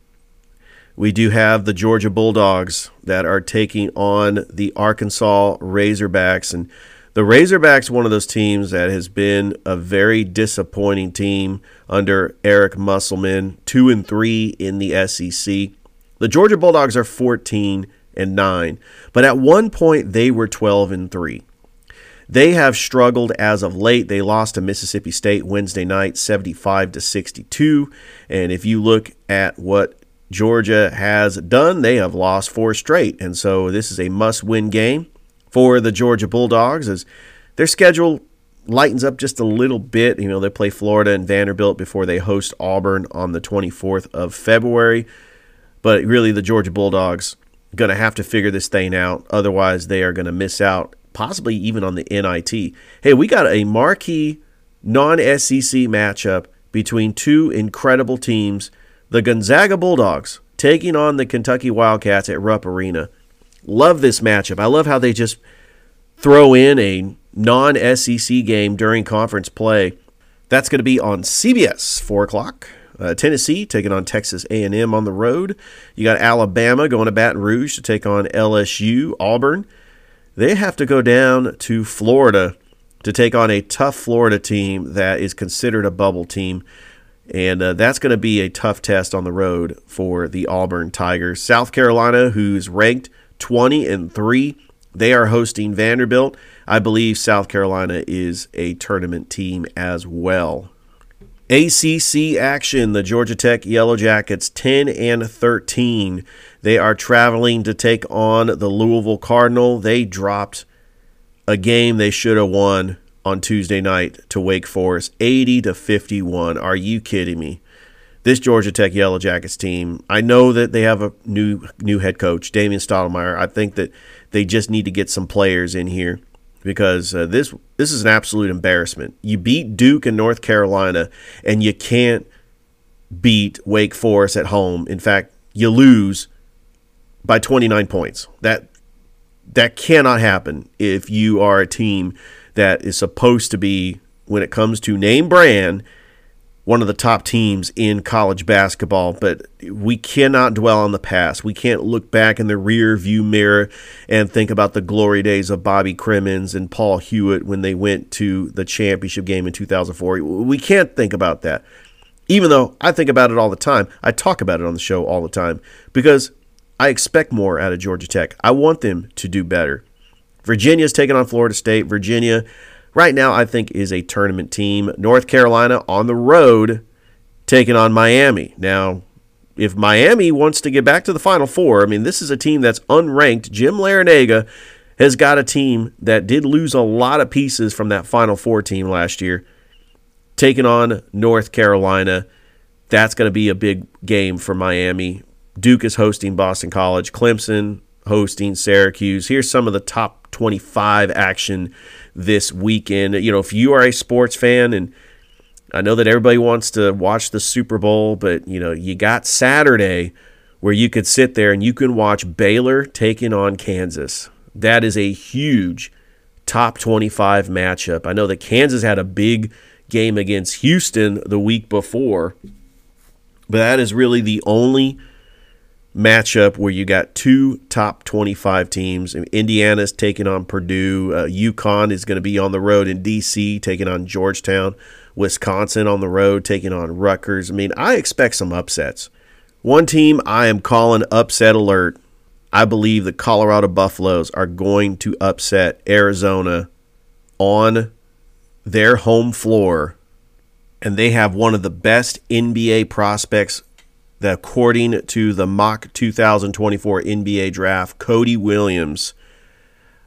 we do have the Georgia Bulldogs that are taking on the Arkansas Razorbacks. And the Razorbacks, one of those teams that has been a very disappointing team under Eric Musselman, two and three in the SEC. The Georgia Bulldogs are 14 and 9, but at one point they were 12 and 3. They have struggled as of late. They lost to Mississippi State Wednesday night 75 to 62, and if you look at what Georgia has done. They have lost four straight, and so this is a must-win game for the Georgia Bulldogs as their schedule lightens up just a little bit. You know, they play Florida and Vanderbilt before they host Auburn on the 24th of February. But really, the Georgia Bulldogs going to have to figure this thing out. Otherwise, they are going to miss out, possibly even on the NIT. Hey, we got a marquee non-SEC matchup between two incredible teams – the Gonzaga Bulldogs taking on the Kentucky Wildcats at Rupp Arena. Love this matchup. I love how they just throw in a non SEC game during conference play. That's going to be on CBS, 4 o'clock. Uh, Tennessee taking on Texas A&M on the road. You got Alabama going to Baton Rouge to take on LSU. Auburn, they have to go down to Florida to take on a tough Florida team that is considered a bubble team. And uh, that's going to be a tough test on the road for the Auburn Tigers. South Carolina, who's ranked 20 and 3, they are hosting Vanderbilt. I believe South Carolina is a tournament team as well. ACC action, the Georgia Tech Yellow Jackets 10 and 13. They are traveling to take on the Louisville Cardinal. They dropped a game they should have won on Tuesday night to Wake Forest, 80 to 51. Are you kidding me? This Georgia Tech Yellow Jackets team, I know that they have a new new head coach, Damian Stoudamire. I think that they just need to get some players in here because uh, this this is an absolute embarrassment. You beat Duke and North Carolina, and you can't beat Wake Forest at home. In fact, you lose by 29 points. That that cannot happen if you are a team that is supposed to be, when it comes to name brand, one of the top teams in college basketball, but we cannot dwell on the past. We can't look back in the rear view mirror and think about the glory days of Bobby Cremins and Paul Hewitt when they went to the championship game in 2004. We can't think about that. Even though I think about it all the time, I talk about it on the show all the time because I expect more out of Georgia Tech. I want them to do better. Virginia's taking on Florida State. Virginia, right now, I think is a tournament team. North Carolina on the road taking on Miami. Now, if Miami wants to get back to the Final Four, I mean, this is a team that's unranked. Jim Larrañaga has got a team that did lose a lot of pieces from that Final Four team last year, taking on North Carolina. That's going to be a big game for Miami. Duke is hosting Boston College. Clemson hosting Syracuse. Here's some of the top 25 action this weekend. You know, if you are a sports fan and I know that everybody wants to watch the Super Bowl, but you know, you got Saturday where you could sit there and you can watch Baylor taking on Kansas. That is a huge top 25 matchup. I know that Kansas had a big game against Houston the week before, but that is really the only matchup where you got two top 25 teams. Indiana's taking on Purdue. Uh, UConn is going to be on the road in D.C., taking on Georgetown. Wisconsin on the road, taking on Rutgers. I mean, I expect some upsets. One team I am calling upset alert. I believe the Colorado Buffaloes are going to upset Arizona on their home floor. And they have one of the best NBA prospects according to the mock 2024 NBA draft, Cody Williams,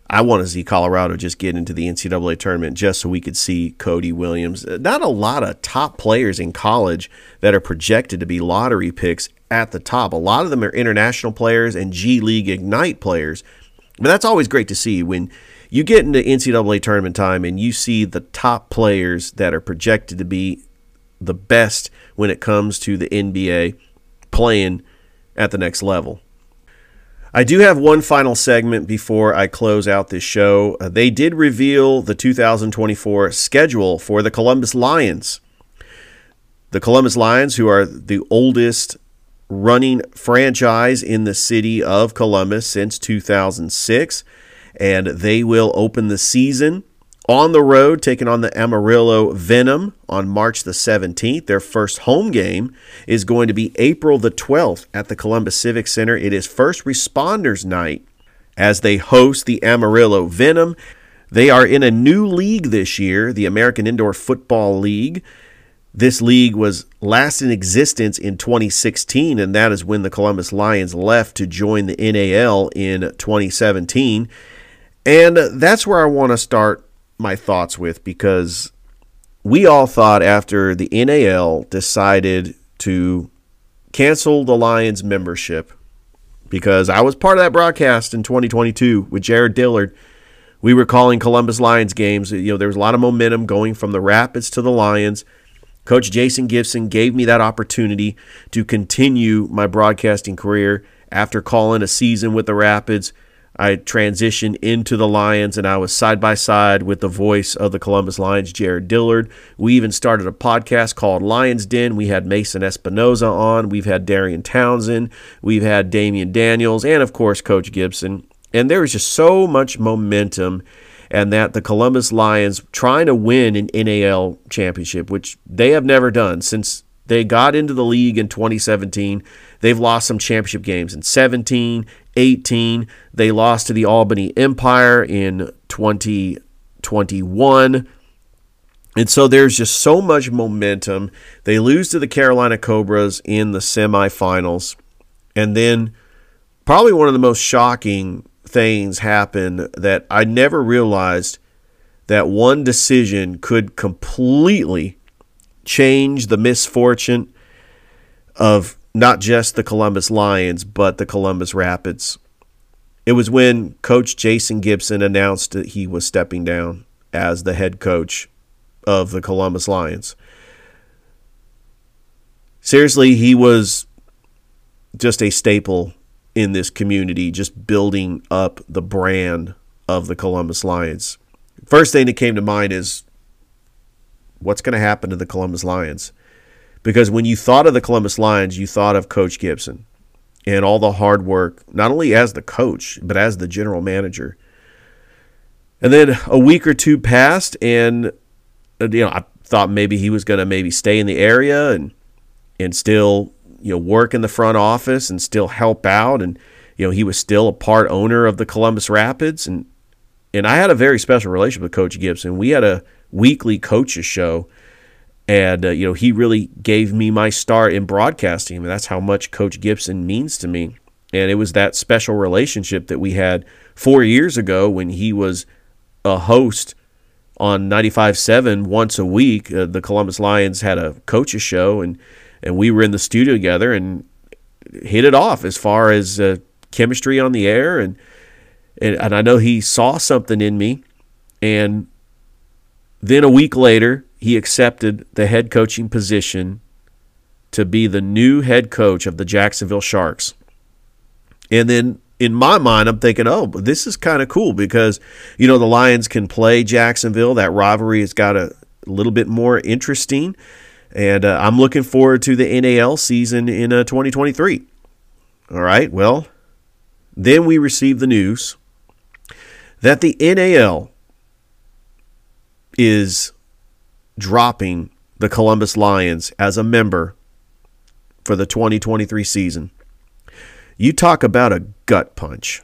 I want to see Colorado just get into the NCAA tournament just so we could see Cody Williams. Not a lot of top players in college that are projected to be lottery picks at the top. A lot of them are international players and G League Ignite players. But that's always great to see when you get into NCAA tournament time and you see the top players that are projected to be the best when it comes to the NBA playing at the next level. I do have one final segment before I close out this show. Uh, they did reveal the 2024 schedule for the Columbus Lions. The Columbus Lions, who are the oldest running franchise in the city of Columbus since 2006, and they will open the season on the road, taking on the Amarillo Venom on March the 17th. Their first home game is going to be April the 12th at the Columbus Civic Center. It is First Responders Night as they host the Amarillo Venom. They are in a new league this year, the American Indoor Football League. This league was last in existence in 2016, and that is when the Columbus Lions left to join the NAL in 2017. And that's where I want to start my thoughts with because we all thought after the NAL decided to cancel the Lions membership because I was part of that broadcast in 2022 with Jared Dillard. We were calling Columbus Lions games. You know, there was a lot of momentum going from the Rapids to the Lions. Coach Jason Gibson gave me that opportunity to continue my broadcasting career after calling a season with the Rapids I transitioned into the Lions and I was side by side with the voice of the Columbus Lions, Jared Dillard. We even started a podcast called Lions Den. We had Mason Espinoza on. We've had Darian Townsend. We've had Damian Daniels and, of course, Coach Gibson. And there was just so much momentum and that the Columbus Lions trying to win an NAL championship, which they have never done since they got into the league in 2017. They've lost some championship games in 17, 18. They lost to the Albany Empire in 2021. And so there's just so much momentum. They lose to the Carolina Cobras in the semifinals. And then probably one of the most shocking things happened that I never realized that one decision could completely change the misfortune of not just the Columbus Lions, but the Columbus Rapids. It was when Coach Jason Gibson announced that he was stepping down as the head coach of the Columbus Lions. Seriously, he was just a staple in this community, just building up the brand of the Columbus Lions. First thing that came to mind is what's going to happen to the Columbus Lions? Because when you thought of the Columbus Lions, you thought of Coach Gibson and all the hard work, not only as the coach, but as the general manager. And then a week or two passed, and uh, you know I thought maybe he was going to maybe stay in the area and and still you know work in the front office and still help out, and you know he was still a part owner of the Columbus Rapids, and and I had a very special relationship with Coach Gibson. We had a weekly coaches show and uh, you know he really gave me my start in broadcasting. And that's how much coach gibson means to me. And it was that special relationship that we had four years ago when he was a host on 95.7 once a week. Uh, the columbus lions had a coaches show and and we were in the studio together and hit it off as far as uh, chemistry on the air. And, and and i know he saw something in me. And then a week later he accepted the head coaching position to be the new head coach of the Jacksonville Sharks. And then in my mind, I'm thinking, oh, this is kind of cool because, you know, the Lions can play Jacksonville. That rivalry has got a little bit more interesting. And uh, I'm looking forward to the NAL season in uh, 2023. All right. Well, then we received the news that the NAL is dropping the Columbus Lions as a member for the 2023 season. You talk about a gut punch.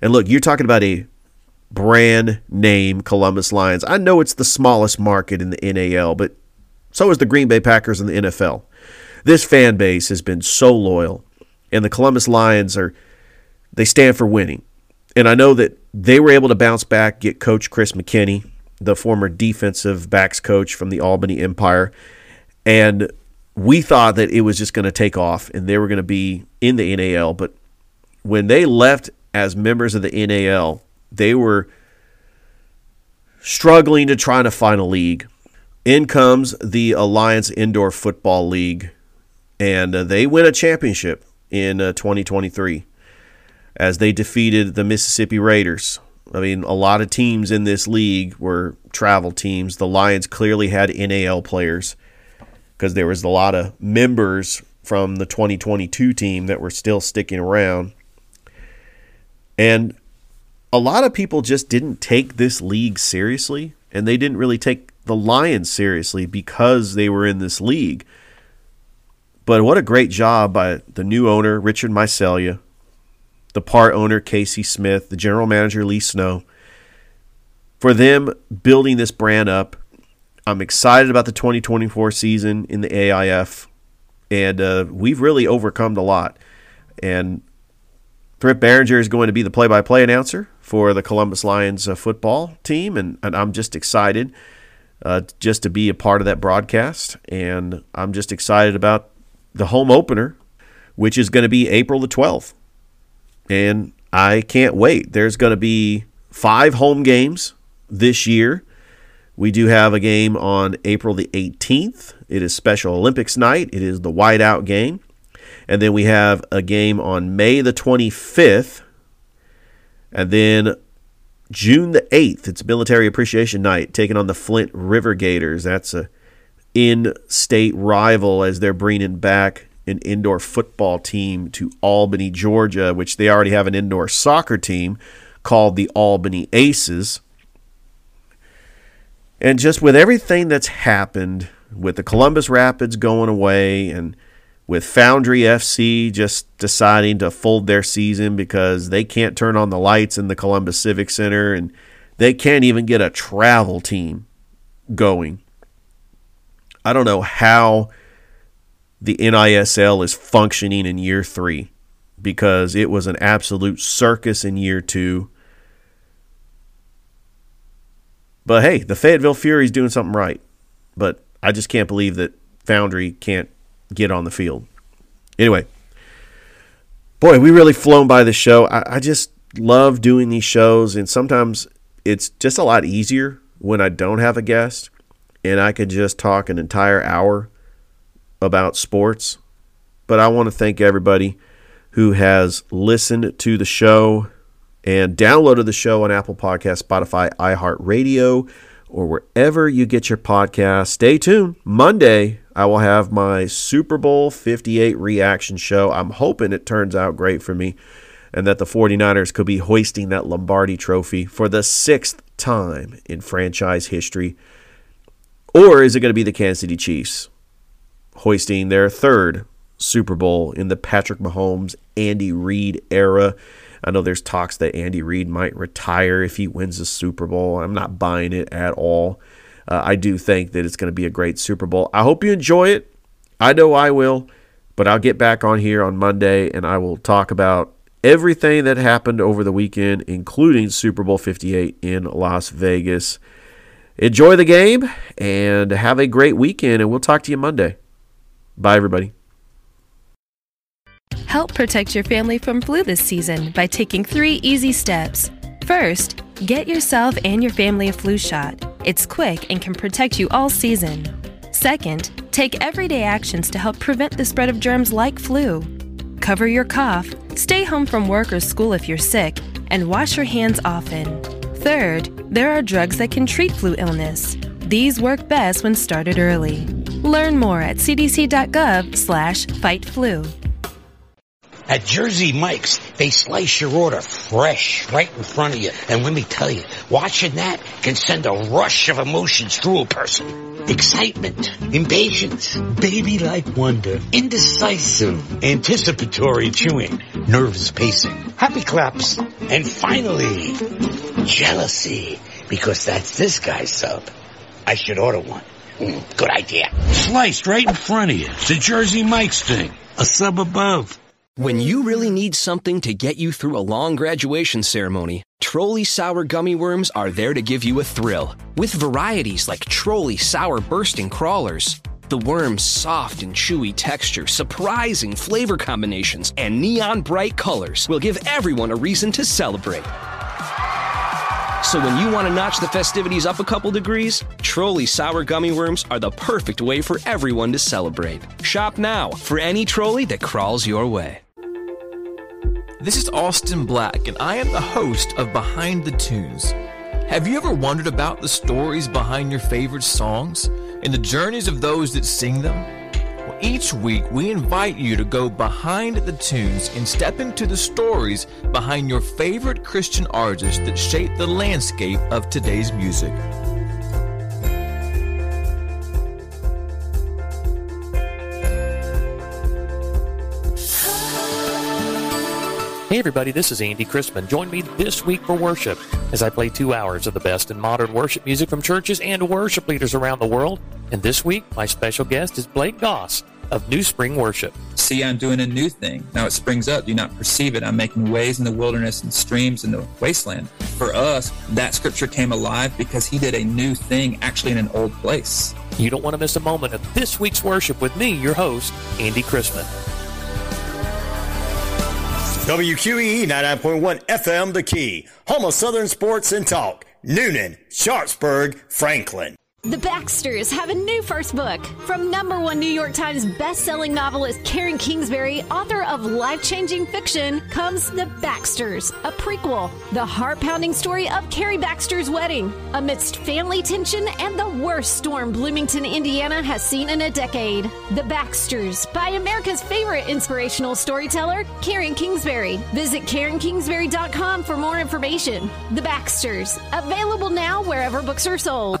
And look, you're talking about a brand name Columbus Lions. I know it's the smallest market in the NAL, but so is the Green Bay Packers in the NFL. This fan base has been so loyal, and the Columbus Lions are they stand for winning. And I know that they were able to bounce back, get Coach Chris McKinney, the former defensive backs coach from the Albany Empire, and we thought that it was just going to take off and they were going to be in the NAL. But when they left as members of the NAL, they were struggling to try to find a league. In comes the Alliance Indoor Football League, and uh, they win a championship in uh, 2023 as they defeated the Mississippi Raiders. I mean, a lot of teams in this league were travel teams. The Lions clearly had NAL players because there was a lot of members from the 2022 team that were still sticking around. And a lot of people just didn't take this league seriously, and they didn't really take the Lions seriously because they were in this league. But what a great job by the new owner, Richard Mycelia, the part owner, Casey Smith, the general manager, Lee Snow, for them building this brand up I'm excited about the 2024 season in the AIF, and uh, we've really overcome a lot. And Thrift Barringer is going to be the play-by-play announcer for the Columbus Lions uh, football team, and, and, I'm just excited uh, just to be a part of that broadcast. And I'm just excited about the home opener, which is going to be April the 12th. And I can't wait. There's going to be five home games this year we do have a game on April the 18th. It is Special Olympics night. It is the whiteout game. And then we have a game on May the 25th. And then June the 8th, it's Military Appreciation Night, taking on the Flint River Gators. That's a in-state rival as they're bringing back an indoor football team to Albany, Georgia, which they already have an indoor soccer team called the Albany Aces. And just with everything that's happened, with the Columbus Rapids going away and with Foundry FC just deciding to fold their season because they can't turn on the lights in the Columbus Civic Center and they can't even get a travel team going. I don't know how the NISL is functioning in year three because it was an absolute circus in year two. But hey, the Fayetteville Fury is doing something right. But I just can't believe that Foundry can't get on the field. Anyway, boy, we really flown by the show. I, I just love doing these shows, and sometimes it's just a lot easier when I don't have a guest and I could just talk an entire hour about sports. But I want to thank everybody who has listened to the show and downloaded the show on Apple Podcast, Spotify, iHeartRadio, or wherever you get your podcast. Stay tuned. Monday, I will have my Super Bowl 58 reaction show. I'm hoping it turns out great for me and that the 49ers could be hoisting that Lombardi trophy for the sixth time in franchise history. Or is it going to be the Kansas City Chiefs hoisting their third Super Bowl in the Patrick Mahomes, Andy Reid era? I know there's talks that Andy Reid might retire if he wins the Super Bowl. I'm not buying it at all. Uh, I do think that it's going to be a great Super Bowl. I hope you enjoy it. I know I will, but I'll get back on here on Monday and I will talk about everything that happened over the weekend, including Super Bowl 58 in Las Vegas. Enjoy the game and have a great weekend, and we'll talk to you Monday. Bye, everybody. Help protect your family from flu this season by taking three easy steps. First, get yourself and your family a flu shot. It's quick and can protect you all season. Second, take everyday actions to help prevent the spread of germs like flu. Cover your cough, stay home from work or school if you're sick, and wash your hands often. Third, there are drugs that can treat flu illness. These work best when started early. Learn more at cdc.gov/fightflu. At Jersey Mike's, they slice your order fresh right in front of you. And let me tell you, watching that can send a rush of emotions through a person. Excitement, impatience, baby-like wonder, indecisive, anticipatory chewing, nervous pacing, happy claps, and finally, jealousy. Because that's this guy's sub. I should order one. Good idea. Sliced right in front of you. It's a Jersey Mike's thing. A sub above. When you really need something to get you through a long graduation ceremony, Trolli Sour Gummy Worms are there to give you a thrill. With varieties like Trolli Sour Bursting Crawlers, the worm's soft and chewy texture, surprising flavor combinations, and neon bright colors will give everyone a reason to celebrate. So when you want to notch the festivities up a couple degrees, Trolli Sour Gummy Worms are the perfect way for everyone to celebrate. Shop now for any trolley that crawls your way. This is Austin Black, and I am the host of Behind the Tunes. Have you ever wondered about the stories behind your favorite songs and the journeys of those that sing them? Each week, we invite you to go behind the tunes and step into the stories behind your favorite Christian artists that shape the landscape of today's music. Hey everybody, this is Andy Crispin. Join me this week for worship as I play two hours of the best in modern worship music from churches and worship leaders around the world. And this week, my special guest is Blake Goss of New Spring Worship. See, I'm doing a new thing. Now it springs up. Do not perceive it? I'm making ways in the wilderness and streams in the wasteland. For us, that scripture came alive because he did a new thing actually in an old place. You don't want to miss a moment of this week's worship with me, your host, Andy Crispin. WQEE 99.1 FM The Key, home of Southern Sports and Talk. Newnan, Sharpsburg, Franklin. The Baxters have a new first book. From number one New York Times best-selling novelist Karen Kingsbury, author of life-changing fiction, comes The Baxters, a prequel, the heart-pounding story of Carrie Baxter's wedding. Amidst family tension and the worst storm Bloomington, Indiana has seen in a decade. The Baxters, by America's favorite inspirational storyteller, Karen Kingsbury. Visit KarenKingsbury.com for more information. The Baxters, available now wherever books are sold.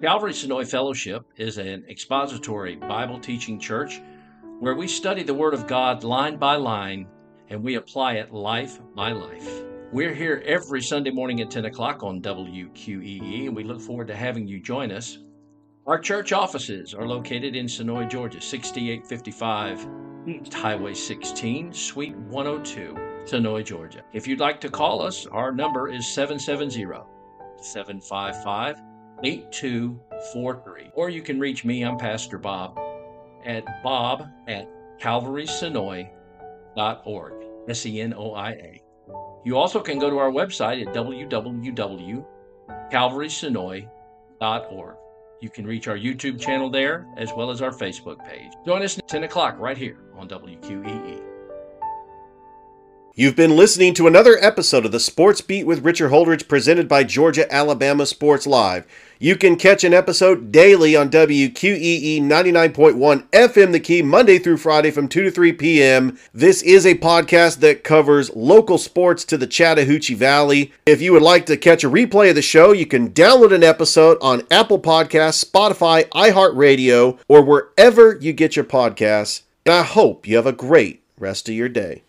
Calvary Senoia Fellowship is an expository Bible teaching church where we study the Word of God line by line and we apply it life by life. We're here every Sunday morning at 10 o'clock on WQEE and we look forward to having you join us. Our church offices are located in Senoia, Georgia, 6855 East Highway 16, Suite 102, Senoia, Georgia. If you'd like to call us, our number is 770 755 8243. Or you can reach me, I'm Pastor Bob, at bob at calvarysenoia.org. S E N O I A. You also can go to our website at www.calvarysenoia.org. You can reach our YouTube channel there as well as our Facebook page. Join us at 10 o'clock right here on WQEE. You've been listening to another episode of the Sports Beat with Richard Holdridge presented by Georgia Alabama Sports Live. You can catch an episode daily on WQEE 99.1 FM The Key, Monday through Friday from 2 to 3 p.m. This is a podcast that covers local sports to the Chattahoochee Valley. If you would like to catch a replay of the show, you can download an episode on Apple Podcasts, Spotify, iHeartRadio, or wherever you get your podcasts. And I hope you have a great rest of your day.